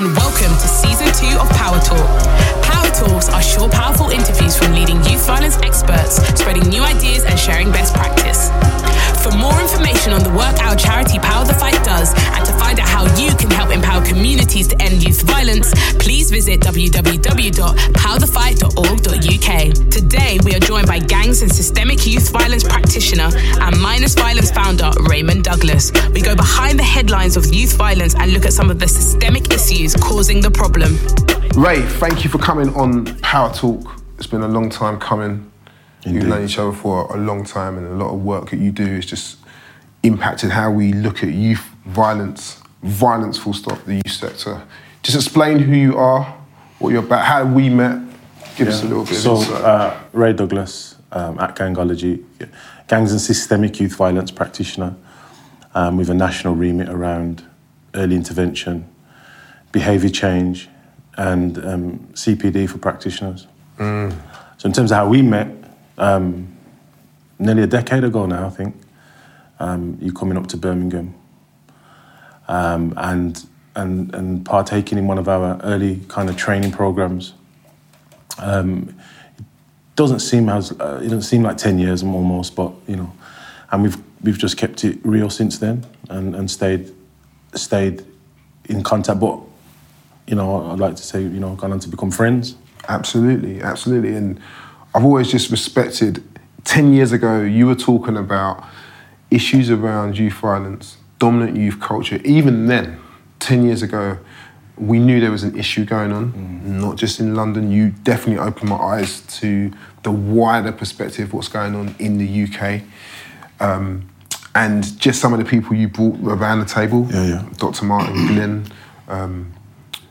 and welcome to season two of Power Talk. Power Talks are short, powerful interviews from leading youth violence experts, spreading new ideas and sharing best practice. For more information on the work our charity Power the Fight does and to find out how you can help empower communities to end youth violence, please visit www.powerthefight.org.uk. Today, we are joined by gangs and systemic youth violence practitioner and Minus Violence founder Raymond Douglas. We go behind the headlines of youth violence and look at some of the systemic issues causing the problem. Ray, thank you for coming on Power Talk. It's been a long time coming. Indeed. You've known each other for a long time, and a lot of work that you do has just impacted how we look at youth violence, violence full stop, the youth sector. Just explain who you are, what you're about, how we met. Give us a little bit So, of insight. uh, Ray Douglas um, at Gangology, gangs and systemic youth violence practitioner um, with a national remit around early intervention, behaviour change, and um, CPD for practitioners. Mm. So, in terms of how we met, um, nearly a decade ago now, I think, um, you coming up to Birmingham um, and, and, and partaking in one of our early kind of training programs. Um, it doesn't seem as uh, it doesn't seem like ten years almost, but you know, and we've we've just kept it real since then and, and stayed stayed in contact. But you know, I'd like to say you know, gone on to become friends. Absolutely, absolutely. And I've always just respected. 10 years ago, you were talking about issues around youth violence, dominant youth culture. Even then, 10 years ago, we knew there was an issue going on, not just in London. You definitely opened my eyes to the wider perspective of what's going on in the UK. Um, and just some of the people you brought around the table Yeah, yeah. Dr. Martin Glynn, um,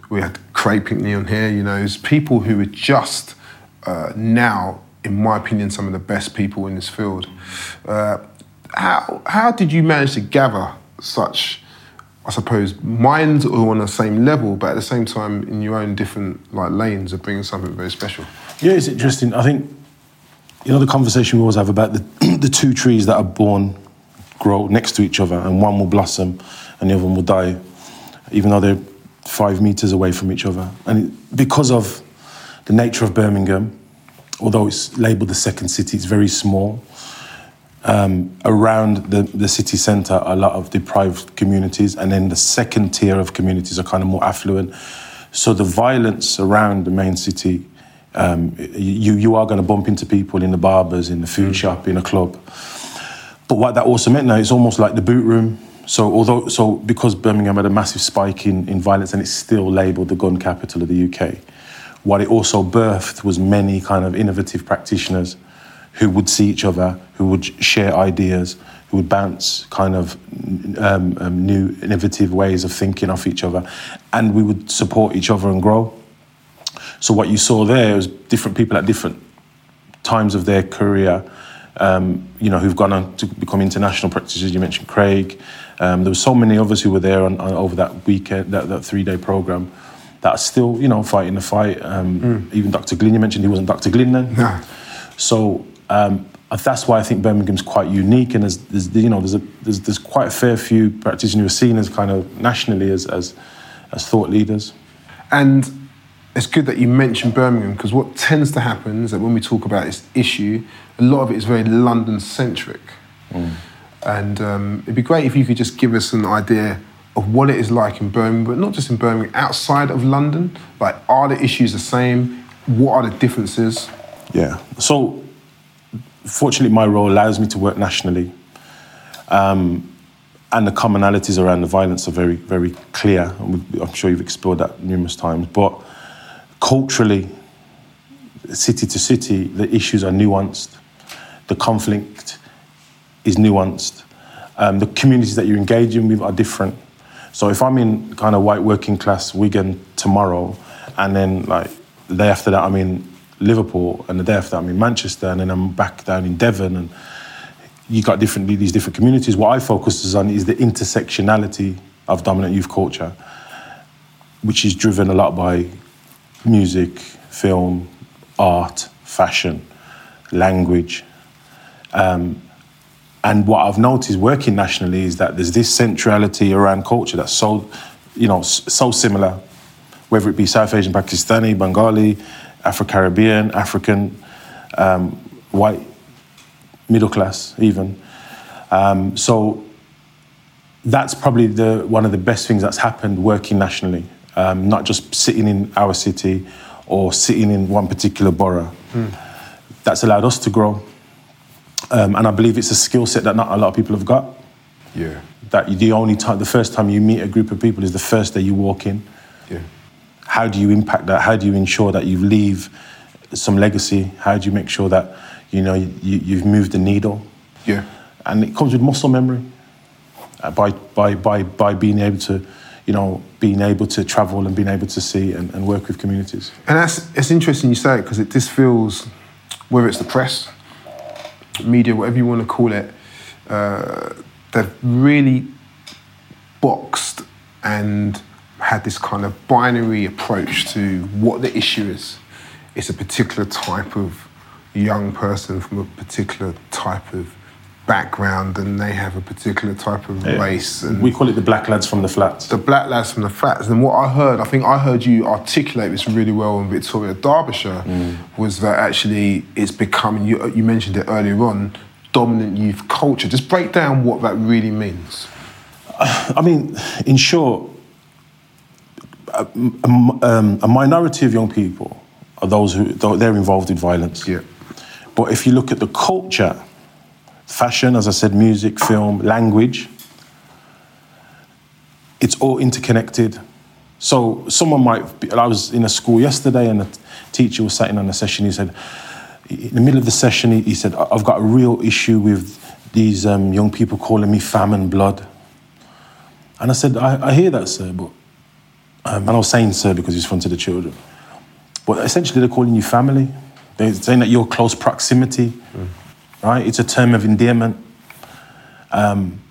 we had Craig Pinkney on here, you know, it's people who were just uh, now, in my opinion, some of the best people in this field. Uh, how, how did you manage to gather such, I suppose, minds all on the same level, but at the same time in your own different like lanes of bringing something very special? Yeah, it's interesting. I think you know the conversation we always have about the the two trees that are born grow next to each other, and one will blossom, and the other one will die, even though they're five meters away from each other. And because of the nature of Birmingham, although it's labelled the second city, it's very small. Um, around the, the city centre a lot of deprived communities, and then the second tier of communities are kind of more affluent. So the violence around the main city, um, you, you are going to bump into people in the barbers, in the food shop, in a club. But what that also meant now, it's almost like the boot room. So although, so because Birmingham had a massive spike in, in violence and it's still labelled the gun capital of the UK, what it also birthed was many kind of innovative practitioners who would see each other, who would share ideas, who would bounce kind of um, um, new innovative ways of thinking off each other, and we would support each other and grow. So what you saw there was different people at different times of their career, um, you know, who've gone on to become international practitioners. You mentioned Craig. Um, there were so many others who were there on, on, over that weekend, that, that three-day program, that are still, you know, fighting the fight. Um, Even Dr. Glynn, you mentioned he wasn't Dr. Glynn then. No. So um, that's why I think Birmingham's quite unique, and there's, there's you know there's, a, there's there's quite a fair few practitioners who are seen as kind of nationally as as, as thought leaders. And it's good that you mentioned Birmingham because what tends to happen is that when we talk about this issue, a lot of it is very London centric. And um, it'd be great if you could just give us an idea of what it is like in Birmingham, but not just in Birmingham, outside of London. Like, are the issues the same? What are the differences? Yeah. So, fortunately, my role allows me to work nationally. Um, and the commonalities around the violence are very, very clear. I'm sure you've explored that numerous times. But culturally, city to city, the issues are nuanced. The conflict is nuanced. Um, the communities that you're engaging with are different. So if I'm in kind of white working class Wigan tomorrow, and then like the day after that I'm in Liverpool, and the day after that I'm in Manchester, and then I'm back down in Devon, and you got different these different communities. What I focus on is the intersectionality of dominant youth culture, which is driven a lot by music, film, art, fashion, language. Um, and what I've noticed working nationally is that there's this centrality around culture that's so, you know, so similar. whether it be South Asian, Pakistani, Bengali, Afro Caribbean, African, um, white, middle class, even. Um, so that's probably the, one of the best things that's happened working nationally, um, not just sitting in our city or sitting in one particular borough. That's allowed us to grow. Um, and I believe it's a skill set that not a lot of people have got. Yeah. That the only time, the first time you meet a group of people is the first day you walk in. Yeah. How do you impact that? How do you ensure that you leave some legacy? How do you make sure that you know you, you've moved the needle? Yeah. and it comes with muscle memory uh, by, by, by, by being able to, you know, being able to travel and being able to see and, and work with communities. And that's it's interesting you say it because it just feels, whether it's the press, media, whatever you want to call it, uh, they've really boxed and had this kind of binary approach to what the issue is. It's a particular type of young person from a particular type of background, and they have a particular type of race. And We call it the black lads from the flats. the black lads from the flats. And what I heard, I think I heard you articulate this really well in Victoria, Derbyshire, was that actually it's becoming, you, you mentioned it earlier on, dominant youth culture. Just break down what that really means. I mean, in short, a, a- um, a minority of young people are those who they're involved in violence. Yeah. But if you look at the culture, fashion, as I said, music, film, language, it's all interconnected. So someone might be, I was in a school yesterday and a teacher was sitting on a session. He said, in the middle of the session, he, said, "I- I've got a real issue with these um, young people calling me fam and blood. And I said, I, I hear that, sir, but, um, and I was saying sir because he's front of the children. But essentially, they're calling you family. They're saying that you're close proximity, right? It's a term of endearment. Um,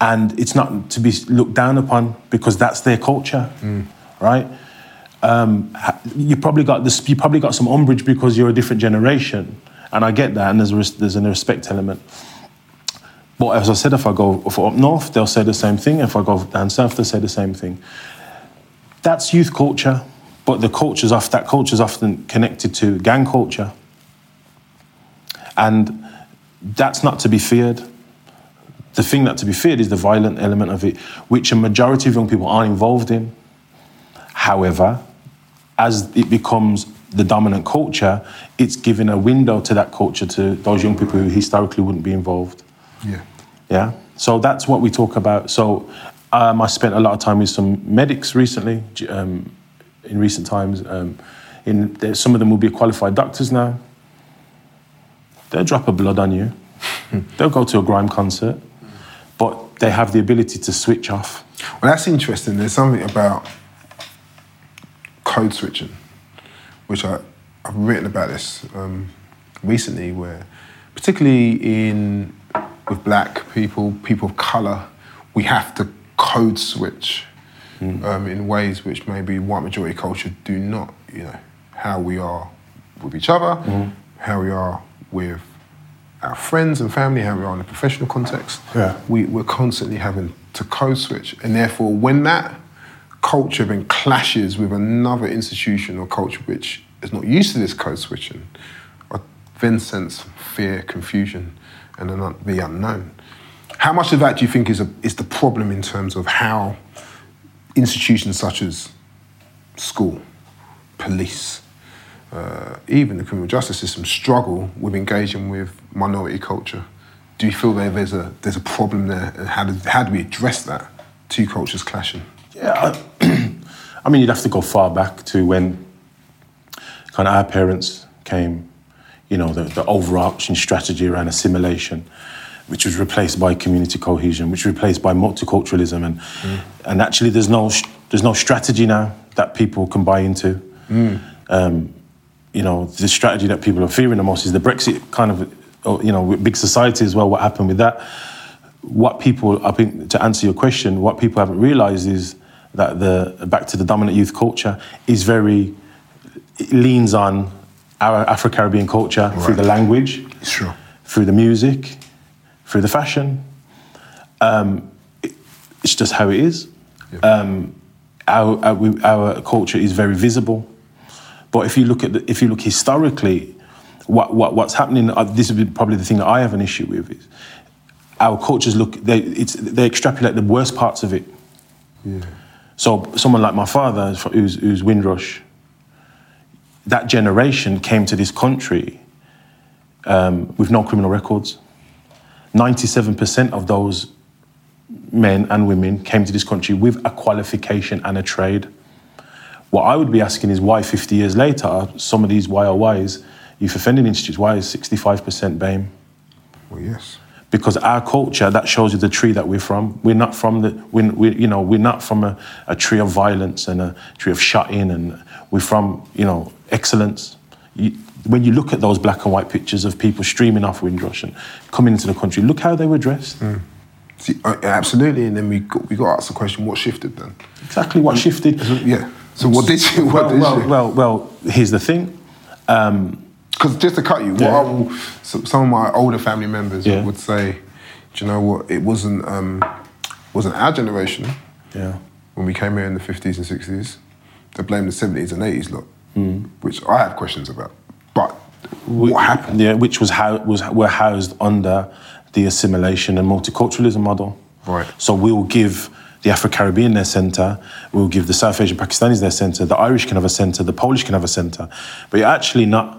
and it's not to be looked down upon because that's their culture, right? Um, you probably got this. You probably got some umbrage because you're a different generation, and I get that. And there's a, there's a respect element. But as I said, if I go if up north, they'll say the same thing. If I go down south, they'll say the same thing. That's youth culture, but the culture's off. That culture's often connected to gang culture, and that's not to be feared. The thing that to be feared is the violent element of it, which a majority of young people aren't involved in. However, as it becomes the dominant culture, it's giving a window to that culture to those young people who historically wouldn't be involved. Yeah. Yeah. So that's what we talk about. So um, I spent a lot of time with some medics recently, um, in recent times. Um, in there, some of them will be qualified doctors now. They'll drop a blood on you. They'll go to a grime concert, but they have the ability to switch off. Well, that's interesting. There's something about code switching, which I, I've written about this um, recently, where particularly in with black people, people of color, we have to code switch um, in ways which maybe white majority culture do not. You know, how we are with each other, how we are with our friends and family, how we are in a professional context. Yeah. We, we're constantly having to code switch. And therefore, when that culture then clashes with another institution or culture which is not used to this code switching, I then sense fear, confusion, and the unknown. How much of that do you think is, a, is the problem in terms of how institutions such as school, police, uh, even the criminal justice system struggle with engaging with minority culture? Do you feel that there's a there's a problem there, and how do, how do we address that? Two cultures clashing. Yeah, I, I mean, you'd have to go far back to when kind of our parents came, you know, the, the overarching strategy around assimilation, which was replaced by community cohesion, which was replaced by multiculturalism, and and actually, there's no there's no strategy now that people can buy into. Um, you know, the strategy that people are fearing the most is the Brexit kind of, oh, you know, big society as well. What happened with that? What people, I think, to answer your question, what people haven't realised is that the back to the dominant youth culture is very it leans on our Afro Caribbean culture through the language, Sure. through the music, through the fashion. Um, it- it's just how it is. Um, our, our, our culture is very visible. But if you look at the, if you look historically, what, what what's happening? Uh, this is probably the thing that I have an issue with is our cultures look they it's they extrapolate the worst parts of it. So someone like my father, who's, who's Windrush, that generation came to this country um, with no criminal records. 97% of those men and women came to this country with a qualification and a trade. What I would be asking is why 50 years later, some of these YOIs, youth offending institutes, why is 65% BAME? Well, yes. because our culture that shows you the tree that we're from we're not from the we, we, you know we're not from a, a tree of violence and a tree of shut-in and we're from you know excellence you, when you look at those black and white pictures of people streaming off Windrush and coming into the country look how they were dressed See, uh, absolutely. And then we got, we got to ask the question: What shifted then? exactly what shifted Yeah. So what did you? What well, did well, you? well, well here's the thing Because just to cut you, what Yeah. I will, some of my older family members Yeah. would say, "Do you know what? It wasn't um, wasn't our generation yeah when we came here in the fifties and sixties. They blame the seventies and eighties lot, Hmm. which I have questions about. But what happened? yeah which was how was were housed under the assimilation and multiculturalism model Right. So we'll give the Afro Caribbean their centre, we'll give the South Asian Pakistanis their centre, the Irish can have a centre, the Polish can have a centre. But you're actually not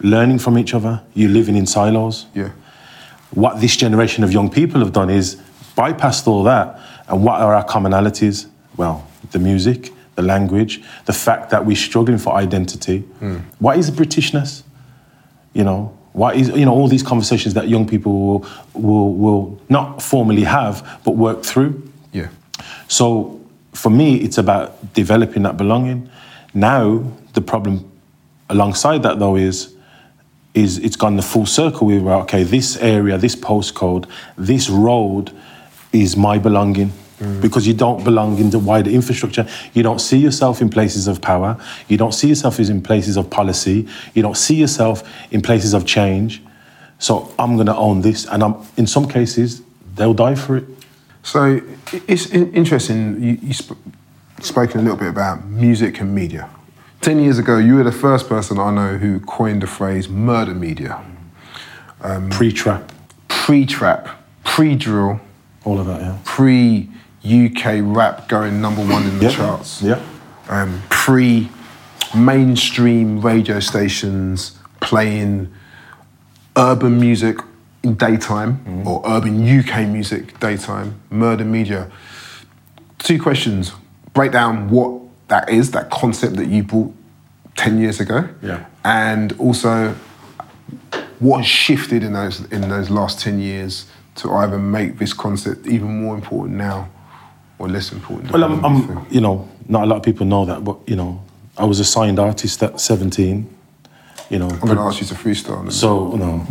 learning from each other, you're living in silos. Yeah. What this generation of young people have done is bypassed all that. And what are our commonalities? Well, the music, the language, the fact that we're struggling for identity. Hmm. What is Britishness? You know, what is you know all these conversations that young people will will, will not formally have but work through. Yeah. So for me, it's about developing that belonging. Now the problem alongside that though is is it's gone the full circle. We were okay. This area, this postcode, this road is my belonging. Because you don't belong in the wider infrastructure. You don't see yourself in places of power. You don't see yourself as in places of policy. You don't see yourself in places of change. So I'm going to own this. And I'm, in some cases, they'll die for it. So it's interesting. You, you sp- spoken a little bit about music and media. Ten years ago, you were the first person I know who coined the phrase "murder media." Um, Pre trap, Pre-trap, pre-drill, all of that, yeah. pre-UK rap going number one in the Yeah. charts. Yeah. Um, pre-mainstream radio stations playing urban music in daytime Mm-hmm. or urban UK music daytime. Murder media. Two questions. Break down what that is, that concept that you brought 10 years ago. Yeah. And also, what has shifted in those in those last 10 years to either make this concept even more important now or less important? Well, I'm, depending on what you I'm, you know, not a lot of people know that, but you know, I was a signed artist at 17. You know, I'm to ask you to freestyle. so no,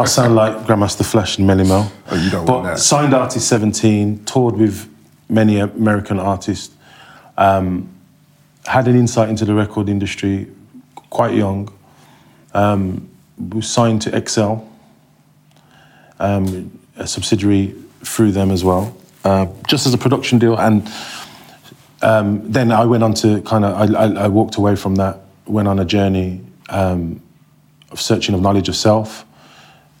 I sound like Grandmaster Flash and Melle Mel. Oh, you don't but want that. signed artist 17, toured with many American artists, um, had an insight into the record industry quite young. Um, was signed to XL, um, a subsidiary through them as well, uh, just as a production deal. And um, then I went on to kind of, I, I, I walked away from that, went on a journey um, of searching of knowledge of self.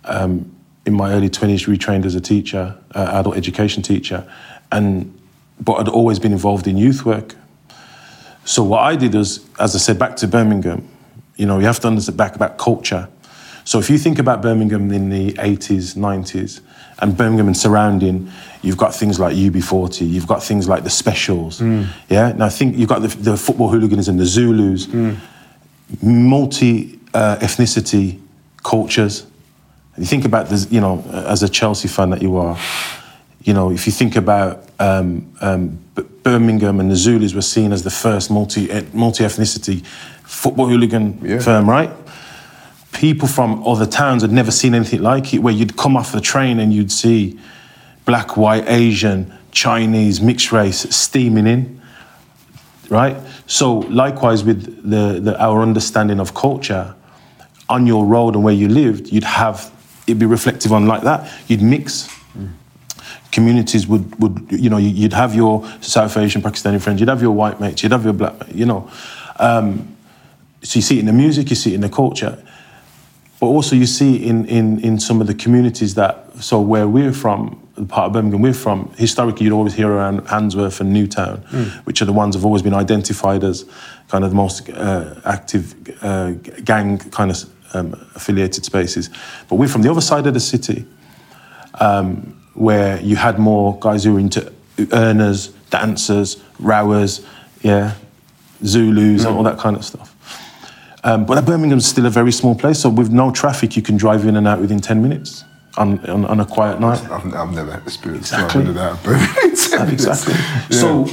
Um, in my early 20s, retrained as a teacher, uh, adult education teacher, and but I'd always been involved in youth work. So what I did was, as I said, back to Birmingham, you know, you have to understand back about culture. So if you think about Birmingham in the 80s, 90s, and Birmingham and surrounding, you've got things like UB40, you've got things like the specials, yeah? Now think you've got the, the football hooligans and the Zulus, multi uh, ethnicity cultures. You think about this, you know, as a Chelsea fan that you are, you know, if you think about um, um, Birmingham and the Zulus were seen as the first multi multi ethnicity football hooligan Yeah. firm, right? People from other towns had never seen anything like it, where you'd come off the train and you'd see black, white, Asian, Chinese, mixed race steaming in, right? So likewise with the, the our understanding of culture, on your road and where you lived, you'd have it'd be reflective on like that. You'd mix. communities would, would you know, you'd have your South Asian, Pakistani friends, you'd have your white mates, you'd have your black, you know. Um, so you see it in the music, you see it in the culture, but also you see in, in, in some of the communities that, so where we're from, the part of Birmingham we're from, historically you'd always hear around Handsworth and Newtown, mm. which are the ones that have always been identified as kind of the most uh, active uh, gang kind of um, affiliated spaces. But we're from the other side of the city, um, where you had more guys who were into earners, dancers, rowers, yeah, Zulus, mm. and all that kind of stuff. Um, but Birmingham's still a very small place, so with no traffic, you can drive in and out within 10 minutes on, on, on a quiet night. I've, I've never experienced exactly. driving in and out of Birmingham. exactly. Yeah. So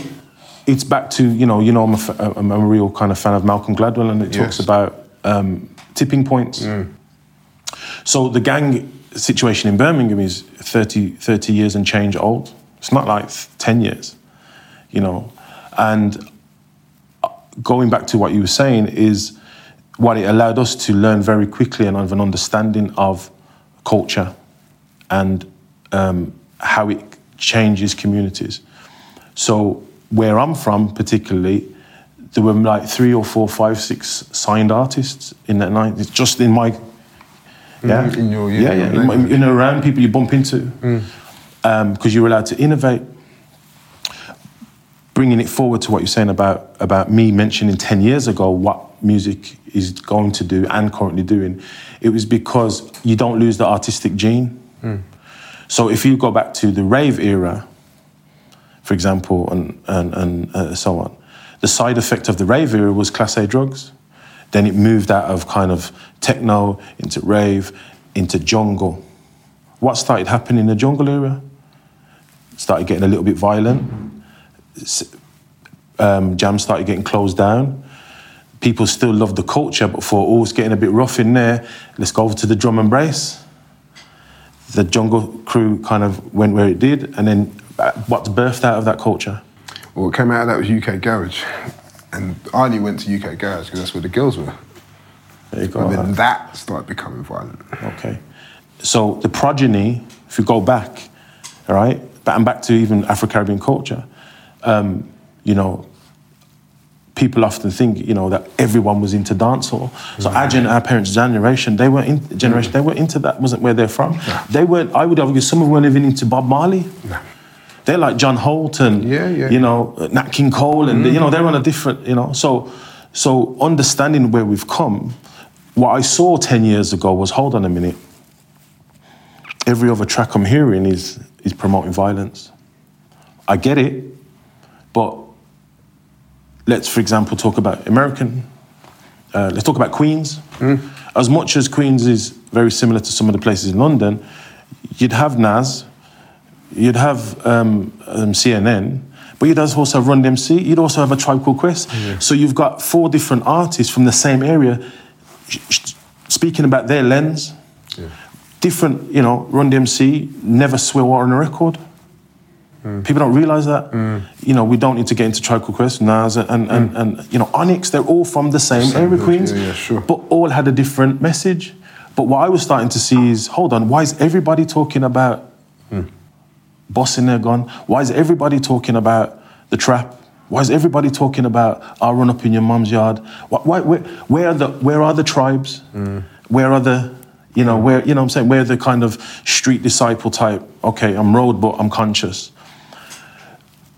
it's back to, you know, you know, I'm a, I'm a real kind of fan of Malcolm Gladwell, and it yes. talks about um, tipping points. Mm. So the gang situation in Birmingham is 30, 30 years and change old. It's not like 10 years, you know. And uh, going back to what you were saying is what it allowed us to learn very quickly and have an understanding of culture and um, how it changes communities. So where I'm from, particularly, there were like three or four, five, six signed artists in that night. It's just in my yeah, in your yeah, yeah, yeah. In, in, around people you bump into because mm. um, you were allowed to innovate. Bringing it forward to what you're saying about about me mentioning ten years ago what music is going to do and currently doing, it was because you don't lose the artistic gene. Mm. So if you go back to the rave era, for example, and and, and uh, so on, the side effect of the rave era was class A drugs. Then it moved out of kind of techno into rave into jungle. What started happening in the jungle era? Started getting a little bit violent. Um, jam started getting closed down. People still love the culture, but for all it's getting a bit rough in there, let's go over to the drum and bass. The jungle crew kind of went where it did, and then uh, what's birthed out of that culture? Well, what came out of that was UK Garage. And I only went to UK Garage because that's where the girls were. There you go. And then that started becoming violent. Okay. So the progeny, if you go back, all right, and back to even Afro Caribbean culture, um, you know, people often think, you know, that everyone was into dancehall. So our, gen- our parents' generation, they were in generation, they were into that. Wasn't where they're from. No. They weren't. I would argue some of them weren't even into Bob Marley. No. They're like John Holt and yeah, yeah. you know Nat King Cole, and mm. you know they're on a different, you know. So, so understanding where we've come, what I saw ten years ago was, hold on a minute. Every other track I'm hearing is is promoting violence. I get it, but let's, for example, talk about American. Uh, let's talk about Queens. Mm. As much as Queens is very similar to some of the places in London, you'd have Nas, You'd have um, um, CNN, but you'd also have Run DMC. You'd also have a Tribe Called Quest. Yeah. So you've got four different artists from the same area speaking about their lens. Yeah. Different, you know, Run DMC never swear on a record. Mm. People don't realize that. Mm. You know, we don't need to get into Tribe Called Quest, Nas, and, and, mm. and, and, you know, Onyx, they're all from the same, same area, Queens, yeah, yeah, sure. but all had a different message. But what I was starting to see is, hold on, why is everybody talking about mm bossing their gun? Why is everybody talking about the trap? Why is everybody talking about I'll run up in your mum's yard? Why, where, where, are the where are the tribes? Where are the you know where you know I'm saying where the kind of street disciple type? Okay, I'm road, but I'm conscious.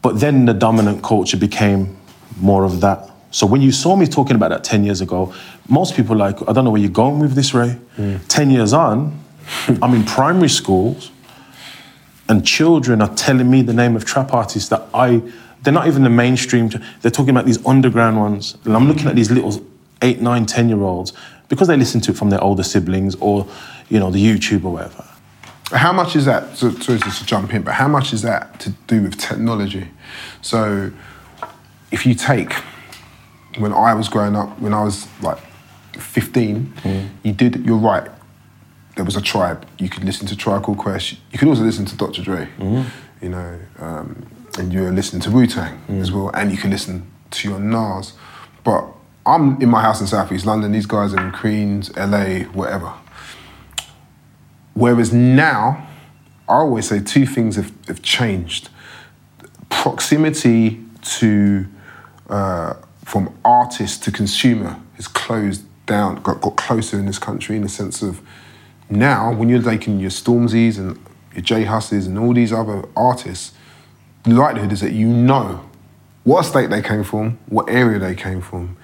But then the dominant culture became more of that. So when you saw me talking about that ten years ago, most people like I don't know where you're going with this, Ray. Mm. Ten years on, I'm in primary schools and children are telling me the name of trap artists that I, they're not even the mainstream, they're talking about these underground ones. And I'm looking at these little eight, nine, 10 year olds because they listen to it from their older siblings or, you know, the YouTube or whatever. How much is that, so, sorry to jump in, but how much is that to do with technology? So if you take, when I was growing up, when I was like 15, mm. you did, you're right, there was a tribe. You could listen to Tribe Called Quest. You could also listen to Dr. Dre. Mm-hmm. You know, um, and you're listening to Wu Tang mm. as well, and you can listen to your Nas. But I'm in my house in South East London. These guys are in Queens, LA, whatever. Whereas now, I always say two things have, have changed: proximity to uh, from artist to consumer has closed down, got, got closer in this country in the sense of now when you're taking your Stormzy's and your J Husses and all these other artists, the likelihood is that you know what state they came from, what area they came from,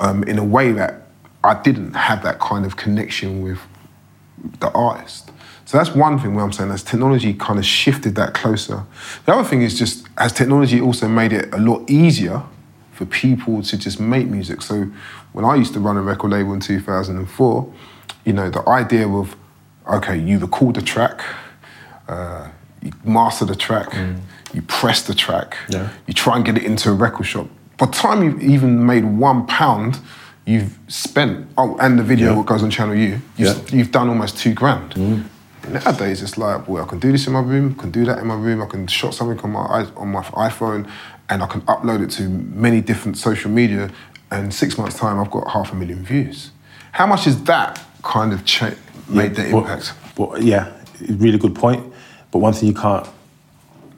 um, in a way that I didn't have that kind of connection with the artist. So that's one thing where I'm saying as technology kind of shifted that closer. The other thing is just as technology also made it a lot easier for people to just make music. So when I used to run a record label in 2004, you know, the idea of, okay, you record the track, uh, you master the track, you press the track, Yeah. you try and get it into a record shop. By the time you've even made one pound, you've spent, oh, and the video Yeah. goes on Channel U, you've, Yeah. you've done almost two grand. Mm. Nowadays, it's like, well, I can do this in my room, I can do that in my room, I can shot something on my on my iPhone, and I can upload it to many different social media, and six months' time, I've got half a million views. How much is that kind of cha- made the Well- impact? well, yeah, really good point. But one thing you can't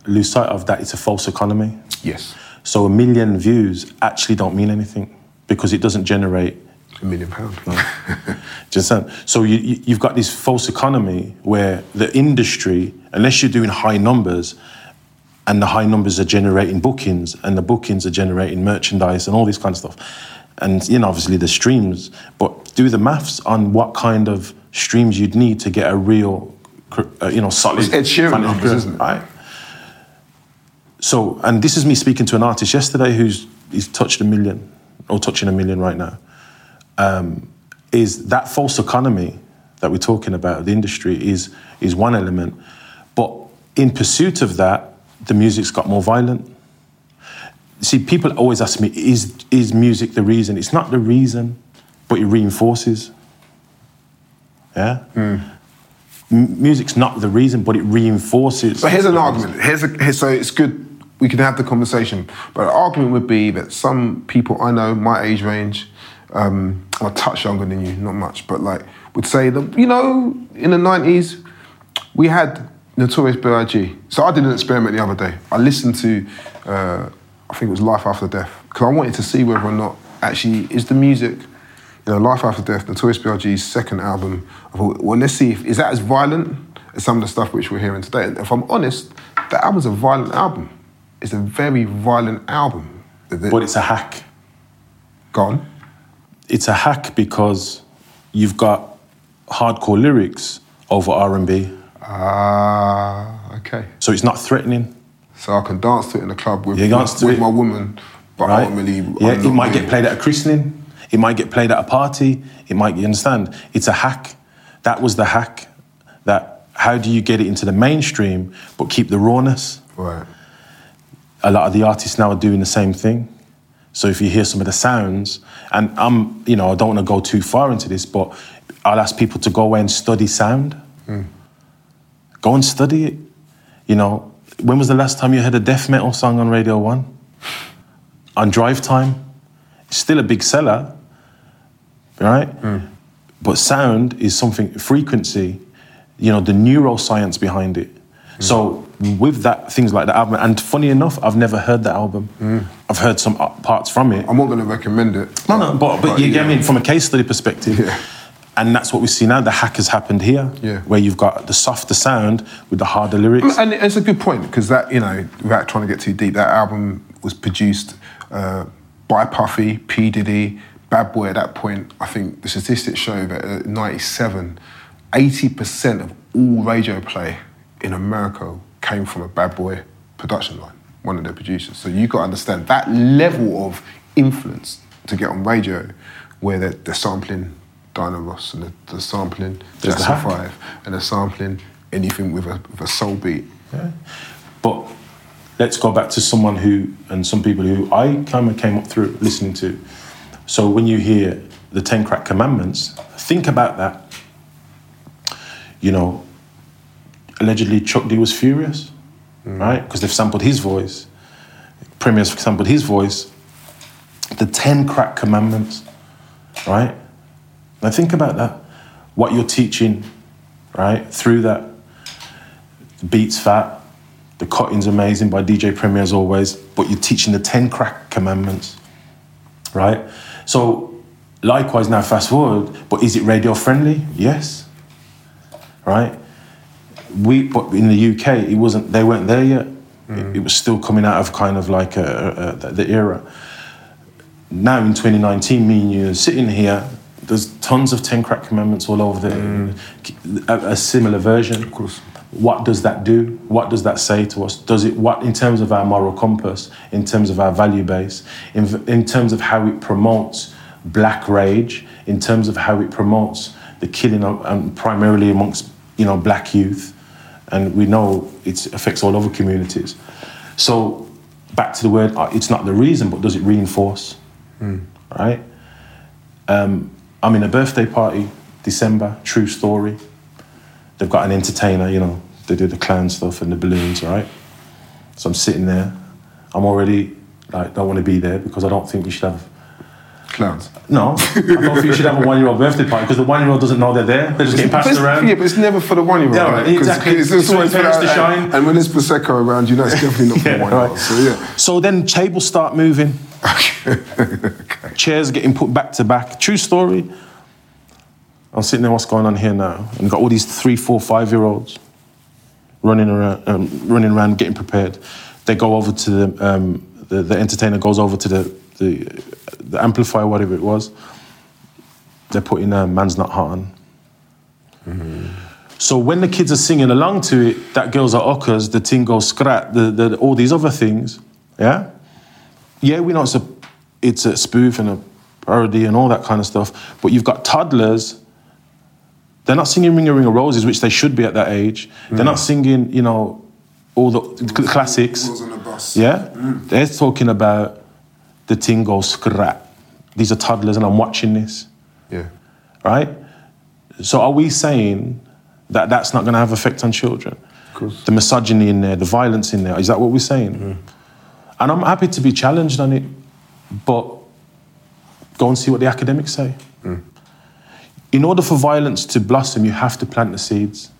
lose sight of that it's a false economy. Yes, So a million views actually don't mean anything because it doesn't generate. a million pounds. You understand? So you, you- you've got this false economy where the industry, unless you're doing high numbers, and the high numbers are generating bookings, and the bookings are generating merchandise and all this kind of stuff, and you know obviously the streams. But do the maths on what kind of streams you'd need to get a real, uh, you know, solid. It's Ed Sheeran isn't it? Right. So, and this is me speaking to an artist yesterday who's he's touched a million or touching a million right now. Um, is that false economy that we're talking about, the industry, is is one element, but in pursuit of that, the music's got more violent. See, people always ask me, is is music the reason? It's not the reason, but it reinforces. Yeah. M- music's not the reason, but it reinforces. But here's an argument. Here's a, here, so it's good. We can have the conversation. But the argument would be that some people I know, my age range, um, a touch younger than you, not much, but like would say that you know, in the '90s, we had Notorious B.I.G. So I did an experiment the other day. I listened to, uh, I think it was Life After Death, because I wanted to see whether or not actually is the music. You know, Life After Death, Notorious B.I.G.'s second album. I thought, well, let's see if is that as violent as some of the stuff which we're hearing today. And if I'm honest, that album's a violent album. It's a very violent album. but it's a hack. gone. It's a hack because you've got hardcore lyrics over R and B, Ah, okay. so it's not threatening. So I can dance to it in the club with, with it. my woman, but right? ultimately, yeah, I'm it might get played at a christening. It might get played at a party. It might, you understand? It's a hack. That was the hack. That how do you get it into the mainstream but keep the rawness? Right. A lot of the artists now are doing the same thing. So if you hear some of the sounds, and I'm, you know, I don't want to go too far into this, but I'll ask people to go away and study sound. Hmm. Go and study it. You know, when was the last time you heard a death metal song on Radio One? On Drive Time, it's still a big seller, right? Hmm. But sound is something frequency. You know, the neuroscience behind it. So with that, things like that album, and funny enough, I've never heard the album. I've heard some parts from it. I'm not going to recommend it. No, no, but, but, you get yeah. me from a case study perspective. Yeah. And that's what we see now. The hack has happened here, Yeah. where you've got the softer sound with the harder lyrics. And it's a good point because that, you know, without trying to get too deep, that album was produced uh, by Puffy, P. Diddy, Bad Boy at that point. I think the statistics show that at 97, 80% of all radio play in America came from a Bad Boy production line, one of their producers. So you've got to understand that level of influence to get on radio where they're, they're sampling Diana Ross and they're, they're sampling There's the Jackson hack. 5 and they're sampling anything with a, with a soul beat. But let's go back to someone who, and some people who I kind of came up through listening to. So when you hear the 10 crack commandments, think about that. You know, allegedly Chuck D was furious, mm. right? Because they've sampled his voice. Premier's sampled his voice. The 10 crack commandments, right? Now think about that. What you're teaching, right, through that The beat's fat. The cutting's amazing by DJ Premier as always. But you're teaching the 10 crack commandments, right? So, likewise, now fast forward, but is it radio friendly? Yes. Right? We, but in the UK, it wasn't, they weren't there yet. It, mm. it was still coming out of kind of like a, a, a, the era. Now in 2019, me and you are sitting here, there's tons of 10 crack commandments all over the, mm. a, a similar version. Of course. What does that do? What does that say to us? Does it, what, in terms of our moral compass, in terms of our value base, in, in terms of how it promotes black rage, in terms of how it promotes the killing of, um, primarily amongst, you know, black youth, and we know it affects all other communities. So, back to the word, uh, it's not the reason, but does it reinforce? Right? Um, I'm in a birthday party, December, true story. They've got an entertainer, you know, they do the clown stuff and the balloons, right? So I'm sitting there. I'm already like don't want to be there because I don't think we should have. Clowns. No, I don't think you should have a one-year-old birthday party because the one-year-old doesn't know they're there. They're just getting passed it's- around. Yeah, but it's never for the one year old. Yeah, right, exactly. It's, It's for always the for parents to shine. And when there's prosecco around, you know it's definitely not for Yeah, the one year old. right. So yeah. So then tables start moving. Chairs getting put back to back. True story. I'm sitting there, what's going on here now? And you've got all these three, four, five year olds running around, um, running around, getting prepared. They go over to the, um, the, the entertainer goes over to the, the, the amplifier, whatever it was. They're putting a Man's Not Hot on. So when the kids are singing along to it, that girls are ockers, the ting goes scrat, the, the, all these other things, yeah? Yeah, we know it's a, it's a spoof and a parody and all that kind of stuff, but you've got toddlers, they're not singing Ring a Ring of Roses, which they should be at that age. They're not singing, you know, all the cl- classics. Wheels on the bus. Yeah? Mm. They're talking about the ting goes scrat. These are toddlers and I'm watching this Yeah. right? So are we saying that that's not going to have effect on children? course. The misogyny in there, the violence in there, is that what we're saying? And I'm happy to be challenged on it, but go and see what the academics say. Mm. In order for violence to blossom, you have to plant the seeds.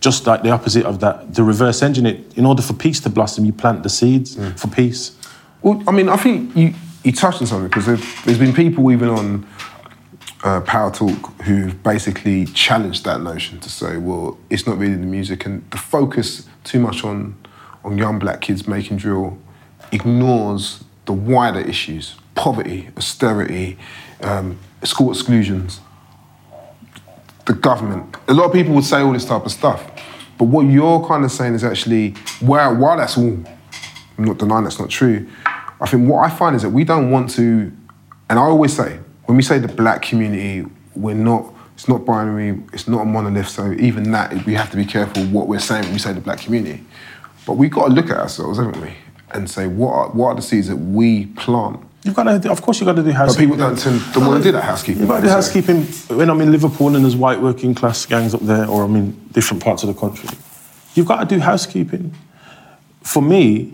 Just like the opposite of that, the reverse engine it. In order for peace to blossom, you plant the seeds mm. for peace. Well, I mean, I think you, you touched on something because there's, been people even on uh, Power Talk who've basically challenged that notion to say, well, it's not really the music, and the focus too much on on young black kids making drill ignores the wider issues: poverty, austerity, um, school exclusions, the government. A lot of people would say all this type of stuff, but what you're kind of saying is actually, while while that's all I'm not denying that's not true. I think what I find is that we don't want to, and I always say, when we say the black community, we're not, it's not binary, it's not a monolith, so even that, we have to be careful what we're saying when we say the black community. But we've got to look at ourselves, haven't we? And say, what are, what are the seeds that we plant? You've got to, of course, you've got to do housekeeping. But people don't, tend, don't want to do that housekeeping. You've got to do housekeeping when I'm in Liverpool and there's white working class gangs up there, or I'm in different parts of the country. You've got to do housekeeping. For me,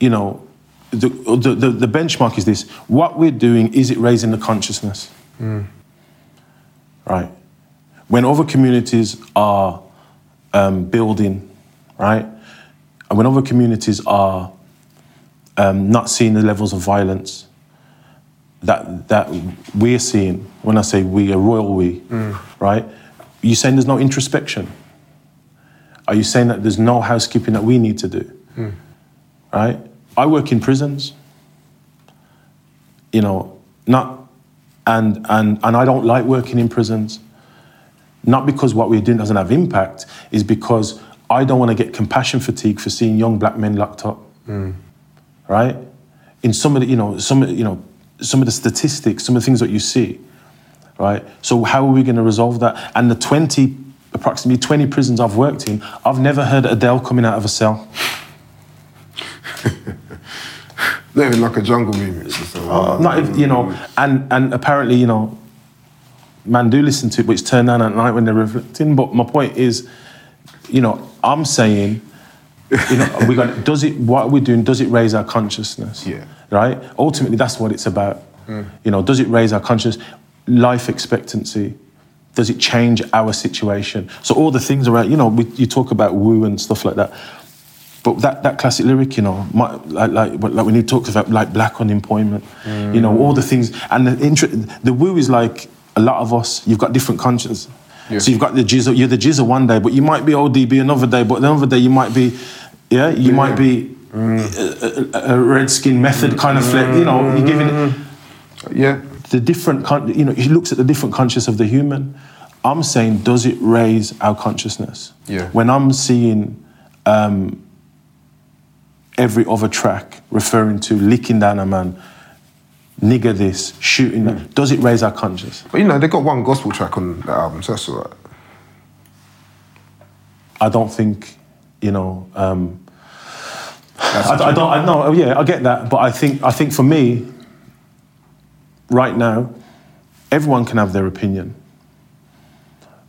you know, the, the, the, benchmark is this what we're doing, is it raising the consciousness? Right? When other communities are um, building, right? And when other communities are um, not seeing the levels of violence, that that we're seeing when I say we, a royal we, right? You're saying there's no introspection? Are you saying that there's no housekeeping that we need to do? Right? I work in prisons. You know, not and and and I don't like working in prisons. Not because what we're doing doesn't have impact, is because I don't want to get compassion fatigue for seeing young black men locked up hmm. right? In some of the, you know, some, you know, some of the statistics, some of the things that you see, right? So how are we going to resolve that? And the 20, approximately 20 prisons I've worked in, I've never heard Adele coming out of a cell. Not even like a jungle or something. Uh, Not if, you know, and, and apparently, you know, man do listen to it, which it's turned on at night when they're reflecting. But my point is, you know, I'm saying, you know, we got does it what we're doing, does it raise our consciousness? Yeah. Right? Ultimately that's what it's about. You know, does it raise our consciousness? Life expectancy, does it change our situation? So all the things around, you know, we, you talk about Wu and stuff like that. But that, that classic lyric, you know, my, like, like like when he talks about like black unemployment, you know, all the mm. things, and the the Wu is like a lot of us. You've got different conscience. Yeah. So you've got the jizzle, you're the jizzle one day, but you might be ODB another day, but another day you might be, yeah, you might be mm. a, a, a redskin method kind of flip. You know, you're mm. giving it. Yeah. the different, con- you know, he looks at the different conscious of the human. I'm saying, does it raise our consciousness? Yeah. When I'm seeing um, every other track referring to licking down a man, nigger this, shooting that, does it raise our conscious? But you know, they got one gospel track on the album, so that's all right. I don't think, you know, um, I, I don't. I know. Yeah, I get that, but I think. I think for me, right now, everyone can have their opinion.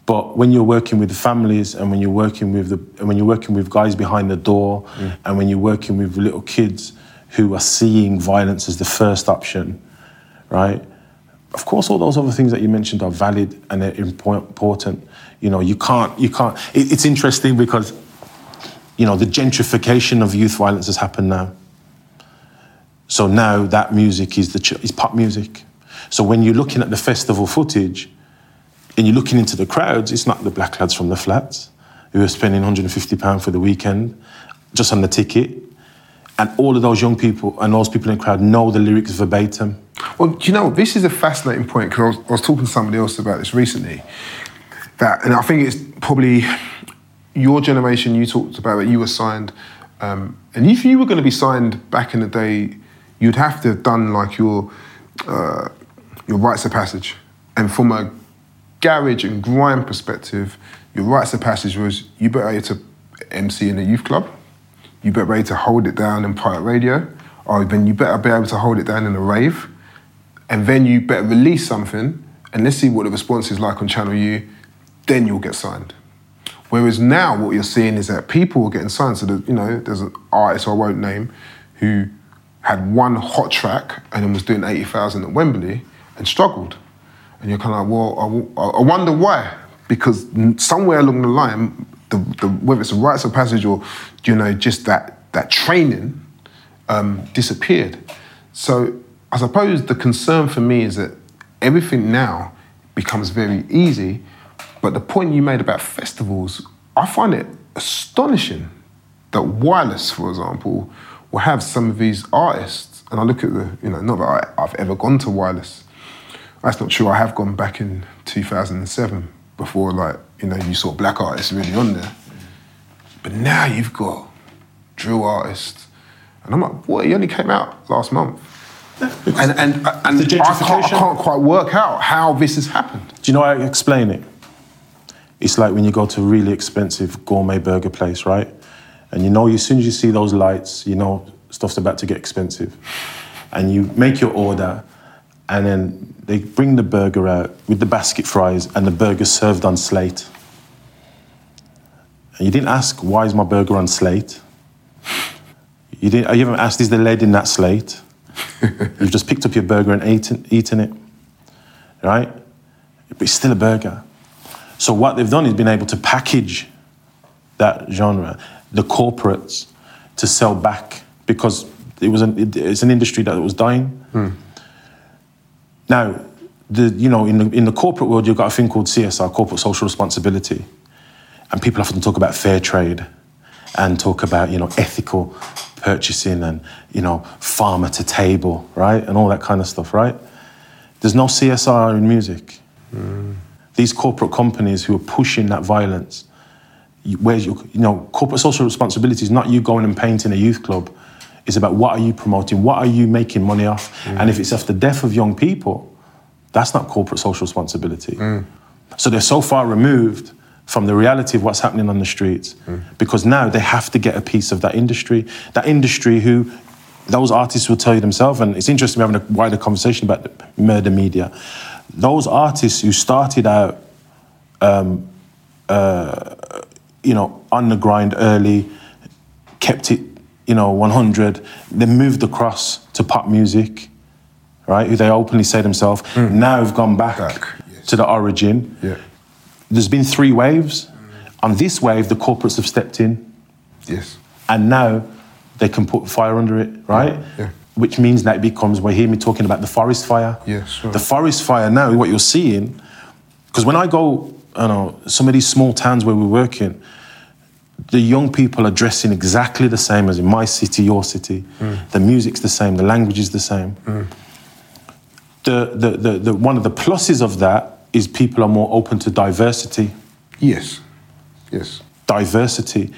But when you're working with families, and when you're working with the, and when you're working with guys behind the door, mm. and when you're working with little kids who are seeing violence as the first option, right? Of course, all those other things that you mentioned are valid and they're important. You know, you can't. You can't. It, it's interesting because you know, the gentrification of youth violence has happened now. So now that music is the ch- is pop music. So when you're looking at the festival footage and you're looking into the crowds, it's not the black lads from the flats who are spending 150 pound for the weekend just on the ticket. And all of those young people and those people in the crowd know the lyrics verbatim. Well, do you know, this is a fascinating point because I was, I was talking to somebody else about this recently. That, and I think it's probably your generation. You talked about that you were signed, um, and if you were going to be signed back in the day, you'd have to have done like your uh, your rites of passage. And from a garage and grind perspective, your rites of passage was you better able to MC in a youth club, you better be able to hold it down in pirate radio, or then you better be able to hold it down in a rave, and then you better release something, and let's see what the response is like on Channel U, then you'll get signed. Whereas now, what you're seeing is that people are getting signed. So, that, you know, there's an artist I won't name who had one hot track and then was doing 80,000 at Wembley and struggled. And you're kind of like, well, I, I wonder why. Because somewhere along the line, the, the, whether it's a rites of passage or, you know, just that, that training um, disappeared. So I suppose the concern for me is that everything now becomes very easy. But the point you made about festivals, I find it astonishing that Wireless, for example, will have some of these artists. And I look at the, you know, not that I, I've ever gone to Wireless. That's not true. I have gone back in 2007 before, like, you know, you saw black artists really on there. But now you've got drill artists. And I'm like, what? He only came out last month. And, and, and The I, can't, I can't quite work out how this has happened. Do you know how I explain it? It's like when you go to a really expensive gourmet burger place, right? And you know, as soon as you see those lights, you know stuff's about to get expensive. And you make your order, and then they bring the burger out with the basket fries, and the burger served on slate. And you didn't ask, why is my burger on slate? You didn't. You haven't asked, is the lead in that slate? You've just picked up your burger and eaten, eaten it, right? But it's still a burger. So what they've done is been able to package that genre, the corporates, to sell back because it was an, it- it's an industry that was dying. Hmm. Now, the, you know, in the, in the corporate world, you've got a thing called CSR, corporate social responsibility, and people often talk about fair trade and talk about you know ethical purchasing and you know farmer to table, right, and all that kind of stuff, right? There's no CSR in music. Hmm. These corporate companies who are pushing that violence, where's your, you know, corporate social responsibility is not you going and painting a youth club. It's about what are you promoting, what are you making money off, and if it's off the death of young people, that's not corporate social responsibility. So they're so far removed from the reality of what's happening on the streets because now they have to get a piece of that industry. That industry who those artists will tell you themselves, and it's interesting we're having a wider conversation about the murder media. Those artists who started out, um, uh, you know, on the grind early, kept it, you know, 100, They moved across to pop music, right? Who they openly say themselves, hmm. now have gone back, Back, yes. to the origin. Yeah. there's been three waves. On this wave, the corporates have stepped in, Yes. and now they can put fire under it, right? Yeah. Which means that it becomes, we hear me talking about the forest fire. Yeah, sure. The forest fire now, what you're seeing, because when I go, I know, some of these small towns where we're working, the young people are dressing exactly the same as in my city, your city. Mm. The music's the same, the language is the same. Mm. The, the, the, the, one of the pluses of that is people are more open to diversity Yes. Yes. diversity,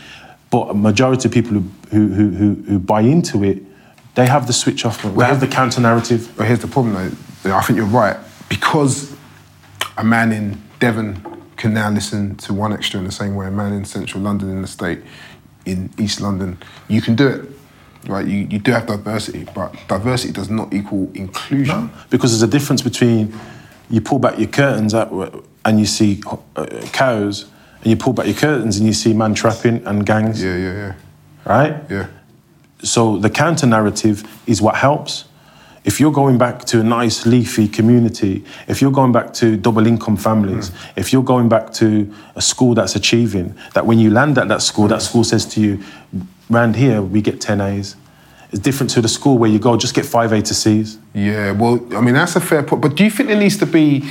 but a majority of people who, who, who, who, buy into it, they have the switch off. They have the counter narrative. But here's the problem, though. I think you're right because a man in Devon can now listen to 1Xtra in the same way a man in central London in the state, in East London, you can do it. Right, you, you do have diversity, but diversity does not equal inclusion. Because there's a difference between you pull back your curtains at, and you see uh, cows, and you pull back your curtains and you see man trapping and gangs, Yeah, yeah, yeah, right? yeah. So the counter narrative is what helps. If you're going back to a nice leafy community, if you're going back to double income families, if you're going back to a school that's achieving, that when you land at that school, that school says to you, round here we get 10 A's. It's different to the school where you go, just get five A to C's. Yeah, well, I mean, that's a fair point. But do you think there needs to be.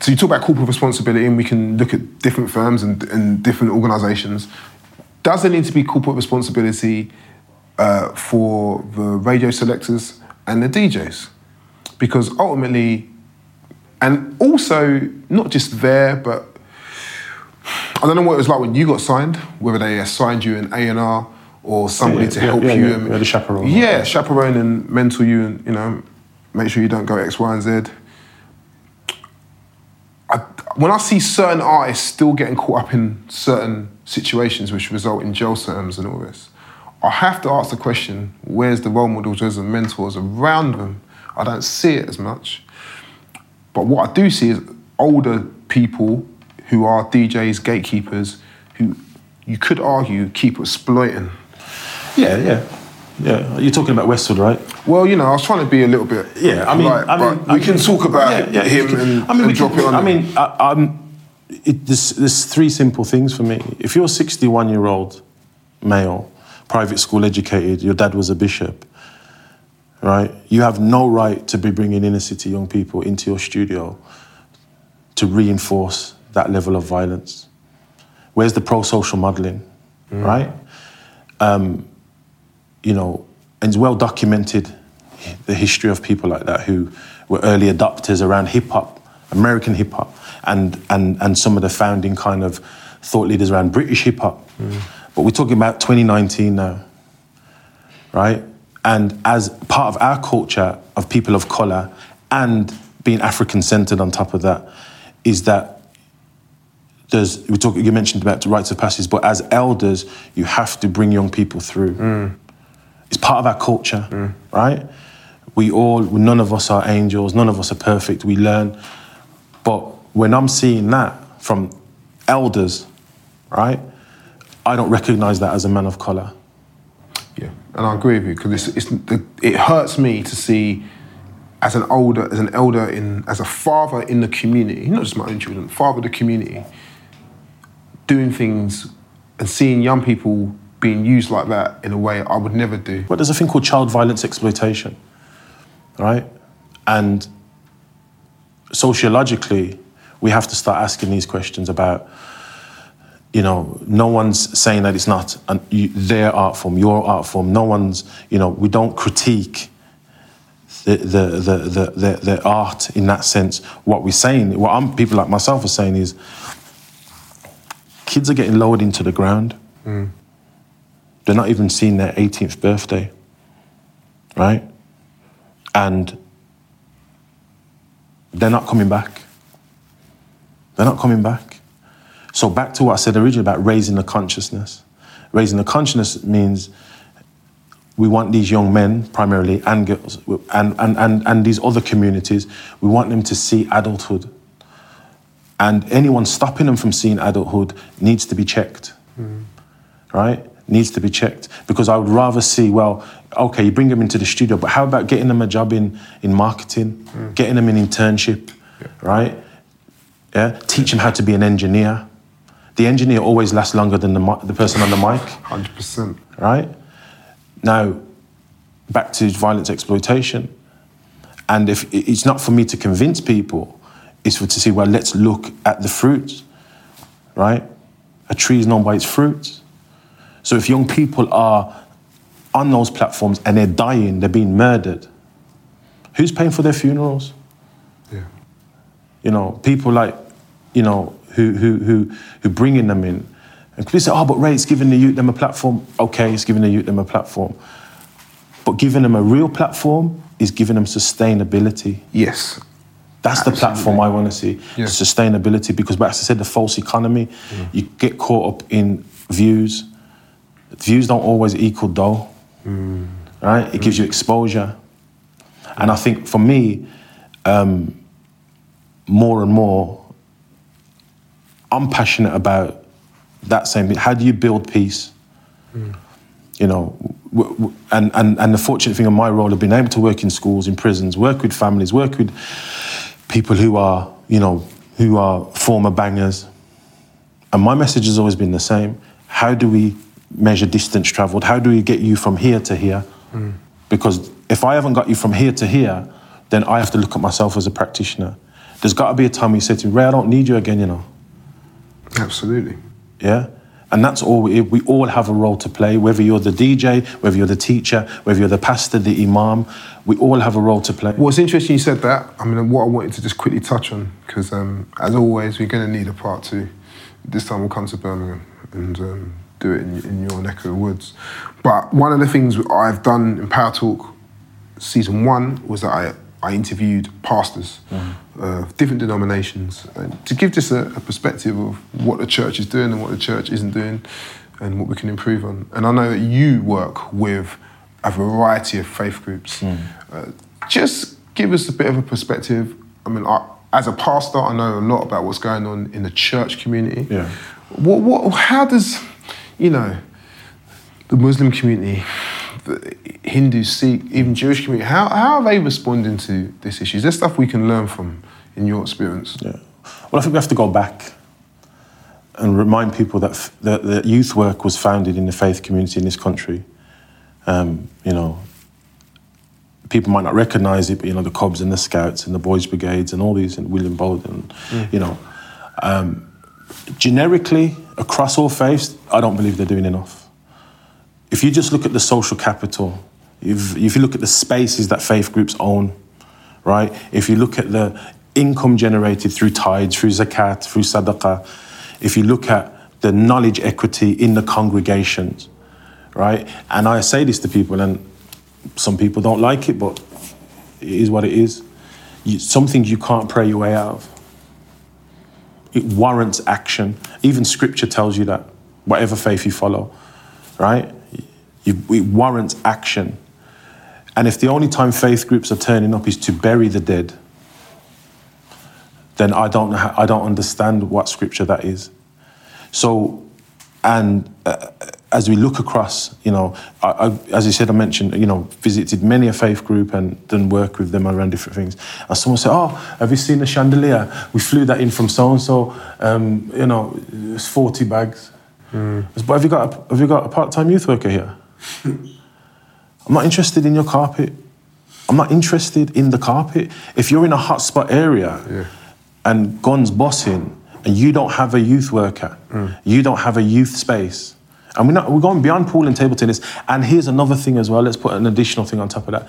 So you talk about corporate responsibility, and we can look at different firms and, and different organisations. Does there need to be corporate responsibility uh, for the radio selectors and the DJs? Because ultimately, and also not just there, but I don't know what it was like when you got signed, whether they assigned you an A and R or somebody Yeah, to yeah, help yeah, you. yeah, and- yeah, the chaperone. Yeah, chaperone and mentor you, and you know, make sure you don't go X, Y, and Z. I, when I see certain artists still getting caught up in certain situations which result in jail terms and all this, I have to ask the question: Where's the role models, where's the mentors around them? I don't see it as much. But what I do see is older people who are DJs, gatekeepers, who you could argue keep exploiting. Yeah, yeah. Yeah, you're talking about Westwood, right? Well, you know, I was trying to be a little bit. Yeah, I mean, polite, I mean, we I can mean- talk about Yeah, yeah, him can- and, I mean, and we drop can- it on. I him. mean, I, I'm. It, there's, there's three simple things for me. If you're a 61 year old male, private school educated, your dad was a bishop, right? You have no right to be bringing inner city young people into your studio to reinforce that level of violence. Where's the pro social modeling, right? Um, you know, and it's well documented the history of people like that who were early adopters around hip hop, American hip hop, and, and, and some of the founding kind of thought leaders around British hip hop. But we're talking about 2019 now, right? And as part of our culture of people of color and being African centered on top of that, is that there's we talk you mentioned about the rites of passage, but as elders, you have to bring young people through. Mm. It's part of our culture, mm. right? We all, none of us are angels, none of us are perfect. We learn, but when I'm seeing that from elders, right, I don't recognize that as a man of color. Yeah, and I agree with you because it's, it's it hurts me to see as an older as an elder in as a father in the community, not just my own children, father of the community, doing things and seeing young people being used like that in a way I would never do. But there's a thing called child violence exploitation, right? And sociologically, we have to start asking these questions about, you know, no one's saying that it's not an, you, their art form, your art form. No one's, you know, we don't critique the, the, the, the, the, the art in that sense. What we're saying, what I'm, people like myself are saying is, kids are getting lowered into the ground. Mm. They're not even seeing their 18th birthday, right? And they're not coming back. They're not coming back. So back to what I said originally about raising the consciousness. Raising the consciousness means we want these young men primarily and girls and, and, and, and these other communities, we want them to see adulthood. And anyone stopping them from seeing adulthood needs to be checked mm-hmm. right? Needs to be checked because I would rather see, well, okay, you bring them into the studio, but how about getting them a job in, in marketing, mm. getting them an internship, right? Yeah, teach them how to be an engineer. The engineer always lasts longer than the, the person on the mic, Hundred percent. right? Now, back to violence exploitation. And if it's not for me to convince people, it's for to say, well, let's look at the fruits, right? A tree is known by its fruits. So if young people are on those platforms and they're dying, they're being murdered, who's paying for their funerals? Yeah. You know, people like, you know, who who who who bringing them in. And people say, oh, but Ray, it's giving the youth them a platform. Okay, it's giving the youth them a platform. But giving them a real platform is giving them sustainability. Yes. That's the platform I want to see. Yeah. Sustainability, because as I said, the false economy, you get caught up in views. Views don't always equal dough, right? It gives you exposure. And I think for me, um, more and more, I'm passionate about that same thing. How do you build peace? Hmm. you know, w- w- and, and, and the fortunate thing of my role of being able to work in schools, in prisons, work with families, work with people who are, you know, who are former bangers. And my message has always been the same. How do we measure distance traveled? How do we get you from here to here? Hmm. Because if I haven't got you from here to here, then I have to look at myself as a practitioner. There's got to be a time where you say to me, Ray, I don't need you again, you know. Absolutely. Yeah? And that's all we, we all have a role to play, whether you're the DJ, whether you're the teacher, whether you're the pastor, the imam, we all have a role to play. It's interesting you said that. I mean, what I wanted to just quickly touch on, because um, as always, we're going to need a part two. This time we'll come to Birmingham and um, do it in, in your neck of the woods. But one of the things I've done in Power Talk season one was that I, I interviewed pastors of different denominations and to give just a, a perspective of what the church is doing and what the church isn't doing and what we can improve on. And I know that you work with a variety of faith groups. Mm. Uh, just give us a bit of a perspective. I mean, I, as a pastor, I know a lot about what's going on in the church community. Yeah. What, what, how does, you know, the Muslim community, the Hindu, Sikh, even Jewish community, how, how are they responding to this issue? Is there stuff we can learn from in your experience? Yeah. Well, I think we have to go back and remind people that, f- that, that youth work was founded in the faith community in this country. Um, you know, people might not recognise it, but you know, the Cubs and the Scouts and the Boys Brigades and all these, and William Bowden, you know, um, generically across all faiths, I don't believe they're doing enough. If you just look at the social capital, if, if you look at the spaces that faith groups own, right? If you look at the income generated through tithes, through zakat, through sadaqah, if you look at the knowledge equity in the congregations, right? And I say this to people, and some people don't like it, but it is what it is. You, some things you can't pray your way out of. It warrants action. Even scripture tells you that, whatever faith you follow, right? You, it warrants action. And if the only time faith groups are turning up is to bury the dead, then I don't know how, I don't understand what scripture that is. So, and uh, as we look across, you know, I, I, as you said, I mentioned, you know, visited many a faith group and done work with them around different things. And someone said, "Oh, have you seen the chandelier? We flew that in from so and so. You know, it's forty bags." Said, But have you got a, have you got a part-time youth worker here? I'm not interested in your carpet. I'm not interested in the carpet. If you're in a hotspot area and guns bossing and you don't have a youth worker, mm. you don't have a youth space, and we're, not, we're going beyond pool and table tennis. And here's another thing as well. Let's put an additional thing on top of that.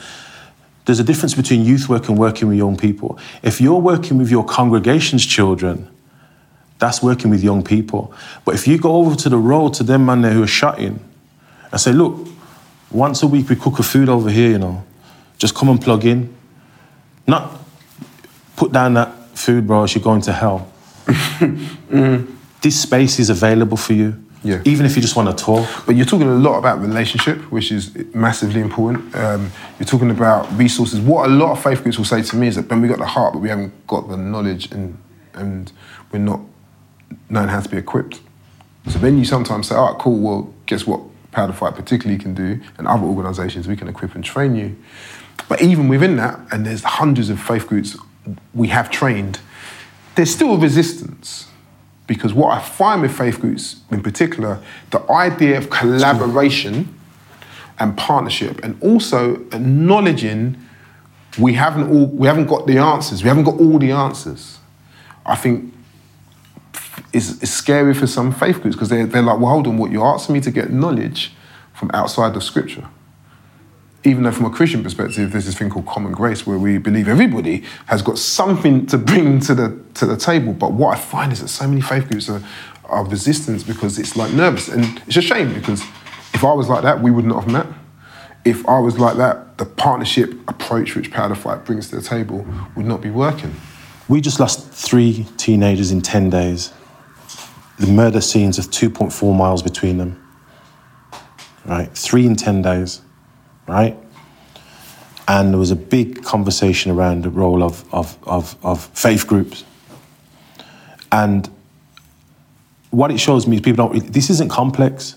There's a difference between youth work and working with young people. If you're working with your congregation's children, that's working with young people. But if you go over to the road to them man there who are shutting and say, look, once a week we cook a food over here, you know, just come and plug in. Not put down that food, bro, else you're going to hell. This space is available for you. Yeah. Even if you just want to talk. But you're talking a lot about relationship, which is massively important. Um, you're talking about resources. What a lot of faith groups will say to me is that when we got the heart, but we haven't got the knowledge and and we're not knowing how to be equipped. So then you sometimes say, all right, cool, well, guess what Power the Fight particularly can do, and other organisations, we can equip and train you. But even within that, and there's hundreds of faith groups we have trained, there's still resistance because what I find with faith groups in particular, the idea of collaboration and partnership, and also acknowledging we haven't all we haven't got the answers, we haven't got all the answers. I think is scary for some faith groups because they're, they're like, well, hold on, what you're asking me to get knowledge from outside of Scripture. Even though, from a Christian perspective, there's this thing called common grace where we believe everybody has got something to bring to the to the table. But what I find is that so many faith groups are, are resistant because it's like nervous, and it's a shame because if I was like that, we would not have met. If I was like that, the partnership approach which Power the Fight brings to the table would not be working. We just lost three teenagers in 10 days. The murder scenes are 2.4 miles between them. Right? Three in 10 days. Right? And there was a big conversation around the role of, of, of, of faith groups. And what it shows me is people don't, this isn't complex.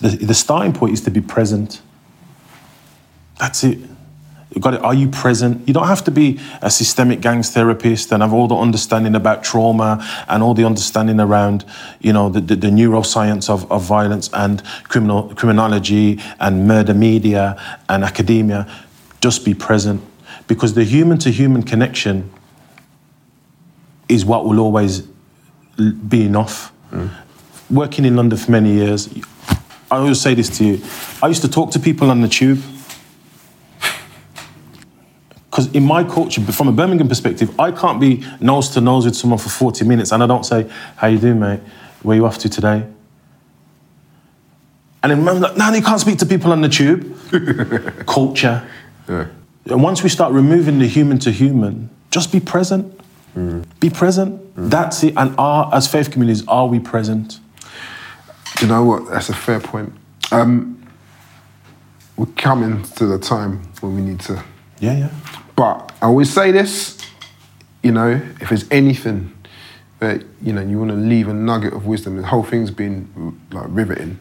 The, the starting point is to be present. That's it. You've got it. Are you present? You don't have to be a systemic gangs therapist and have all the understanding about trauma and all the understanding around, you know, the, the, the neuroscience of, of violence and criminal criminology and murder media and academia. Just be present. Because the human to human connection is what will always be enough. Working in London for many years, I always say this to you. I used to talk to people on the tube. Because in my culture, from a Birmingham perspective, I can't be nose to nose with someone for 40 minutes and I don't say, how you doing, mate? Where you off to today? And then I'm like, no, you can't speak to people on the tube. culture. Yeah. And once we start removing the human to human, just be present. Be present. That's it. And are, as faith communities, are we present? You know what? That's a fair point. Um, we're coming to the time when we need to. Yeah, yeah. But I always say this, you know, if there's anything that you know you want to leave a nugget of wisdom, the whole thing's been like riveting,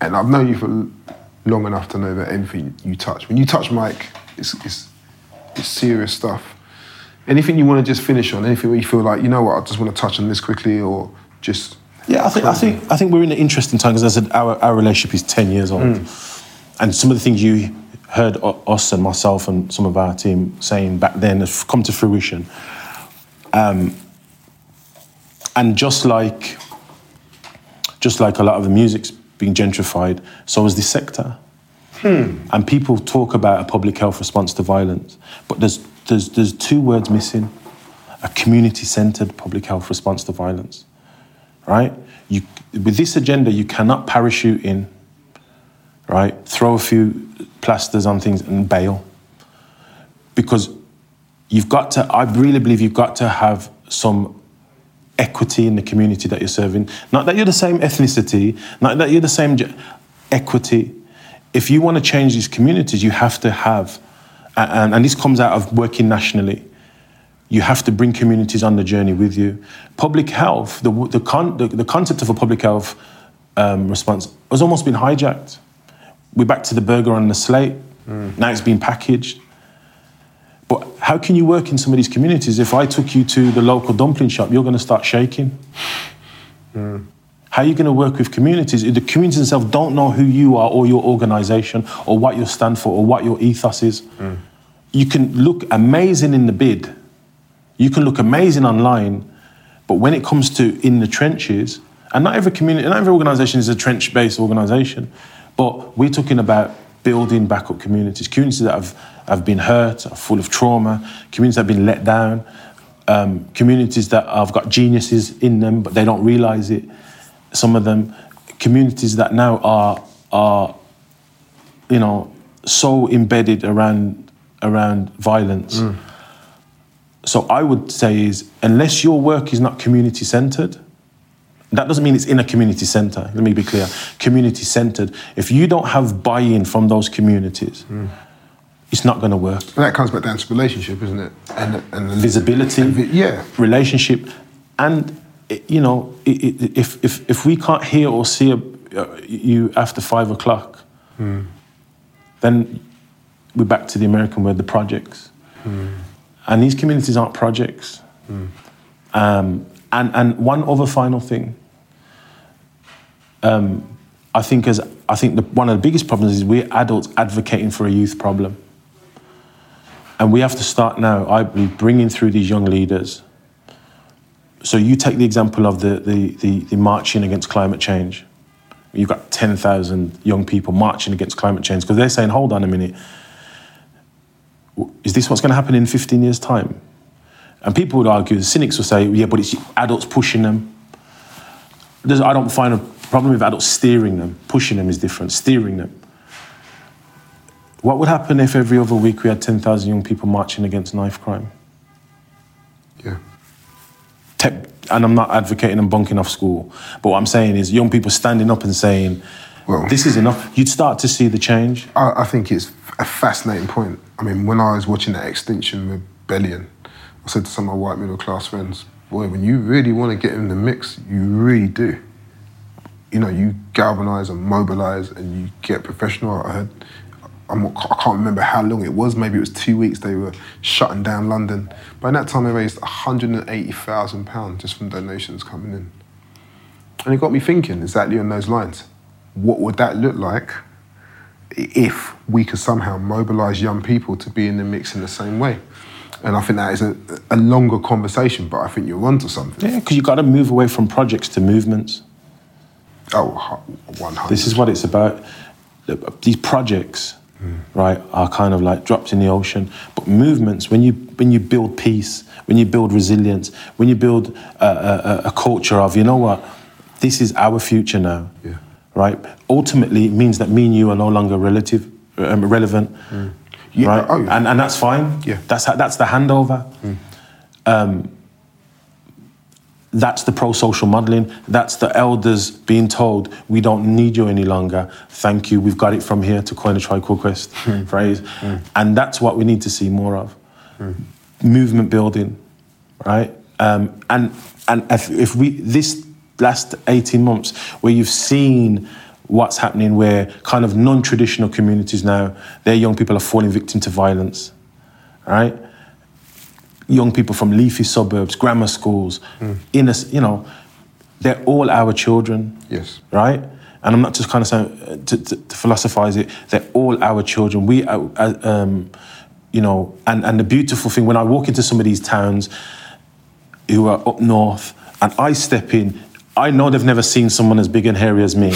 and I've known you for long enough to know that anything you touch, when you touch Mike, it's it's, it's serious stuff. Anything you want to just finish on, anything where you feel like you know what, I just want to touch on this quickly, or just Yeah, I think I think I think we're in an interesting time because as I said, our our relationship is ten years old, mm. and some of the things you heard us and myself and some of our team saying back then have come to fruition. Um, and just like just like a lot of the music's being gentrified, so is this sector. And people talk about a public health response to violence, but there's there's there's two words missing: a community-centered public health response to violence right? You, with this agenda, you cannot parachute in, right? Throw a few plasters on things and bail. Because you've got to, I really believe you've got to have some equity in the community that you're serving. Not that you're the same ethnicity, not that you're the same ge- equity. If you want to change these communities, you have to have, and, and this comes out of working nationally you have to bring communities on the journey with you. Public health, the, the, con, the, the concept of a public health um, response has almost been hijacked. We're back to the burger on the slate. Mm. Now it's been packaged. But how can you work in some of these communities? If I took you to the local dumpling shop, you're going to start shaking. Mm. How are you going to work with communities? If The communities themselves don't know who you are or your organization or what you stand for or what your ethos is. Mm. You can look amazing in the bid, you can look amazing online, but when it comes to in the trenches, and not every community, not every organization is a trench based organization, but we're talking about building backup communities, communities that have, have been hurt, are full of trauma, communities that have been let down, um, communities that have got geniuses in them, but they don't realize it. Some of them, communities that now are, are you know, so embedded around, around violence. So I would say is unless your work is not community centered, that doesn't mean it's in a community center. Let me be clear. Community centered. If you don't have buy-in from those communities, it's not going to work. and that comes back down to relationship, isn't it? And and Visibility, yeah. relationship, and you know, if if if we can't hear or see a, uh, you after five o'clock, then we're back to the American word, the projects. And these communities aren't projects. Um, and and one other final thing. Um, I think as I think the, one of the biggest problems is we're adults advocating for a youth problem, and we have to start now. I believe bringing through these young leaders. So you take the example of the the, the, the marching against climate change. You've got ten thousand young people marching against climate change because they're saying, "Hold on a minute, is this what's going to happen in 15 years' time?" And people would argue, the cynics will say, "Yeah, but it's adults pushing them." There's, I don't find a problem with adults steering them. Pushing them is different. Steering them. What would happen if every other week we had 10,000 young people marching against knife crime? Yeah. Te- and I'm not advocating them bunking off school, but what I'm saying is young people standing up and saying, Well- this is enough. You'd start to see the change. I, I think it's a fascinating point. I mean, when I was watching that Extinction Rebellion, I said to some of my white middle class friends, boy, when you really want to get in the mix, you really do. You know, you galvanize and mobilize and you get professional. I heard, I'm I can't remember how long it was, maybe it was two weeks they were shutting down London. By that time, they raised £180,000 just from donations coming in. And it got me thinking exactly on those lines. What would that look like if we could somehow mobilize young people to be in the mix in the same way? And I think that is a, a longer conversation, but I think you're onto something. Yeah, because you've got to move away from projects to movements. Oh, 100. This is what it's about. These projects, right, are kind of like drops in the ocean. But movements, when you when you build peace, when you build resilience, when you build a, a, a culture of, you know what, this is our future now, Yeah. right? Ultimately, it means that me and you are no longer relative, um, relevant, Yeah, right? oh, yeah. and and that's fine. Yeah. that's that's the handover. Um, that's the pro-social modelling. That's the elders being told, we don't need you any longer. Thank you. We've got it from here to coin a triquest phrase. And that's what we need to see more of. Hmm. Movement building, right? Um, and and if, if we this last 18 months where you've seen what's happening where kind of non-traditional communities now, their young people are falling victim to violence, right? Young people from leafy suburbs, grammar schools, inner, you know, they're all our children. Yes. Right? And I'm not just kind of saying uh, to, to, to philosophize it. They're all our children. We, uh, uh, um, you know, and, and the beautiful thing when I walk into some of these towns who are up north, and I step in, I know they've never seen someone as big and hairy as me.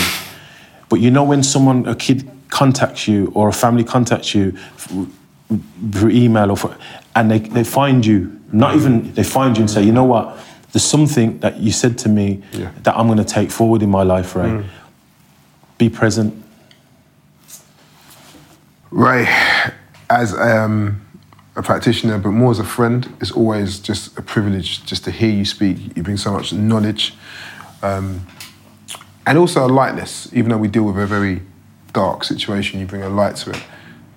But you know when someone, a kid contacts you or a family contacts you through email or for, and they, they find you, not even, they find you and say, you know what, there's something that you said to me Yeah. that I'm going to take forward in my life, Ray. Be present. Ray, as um, a practitioner, but more as a friend, it's always just a privilege just to hear you speak. You bring so much knowledge um, and also a lightness. Even though we deal with a very dark situation, you bring a light to it.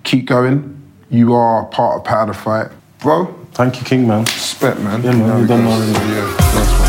Keep going. You are part of Power the Fight. Bro, Thank you, King Man. spec, man. Yeah, man, You done goes. already. Yeah, nice one.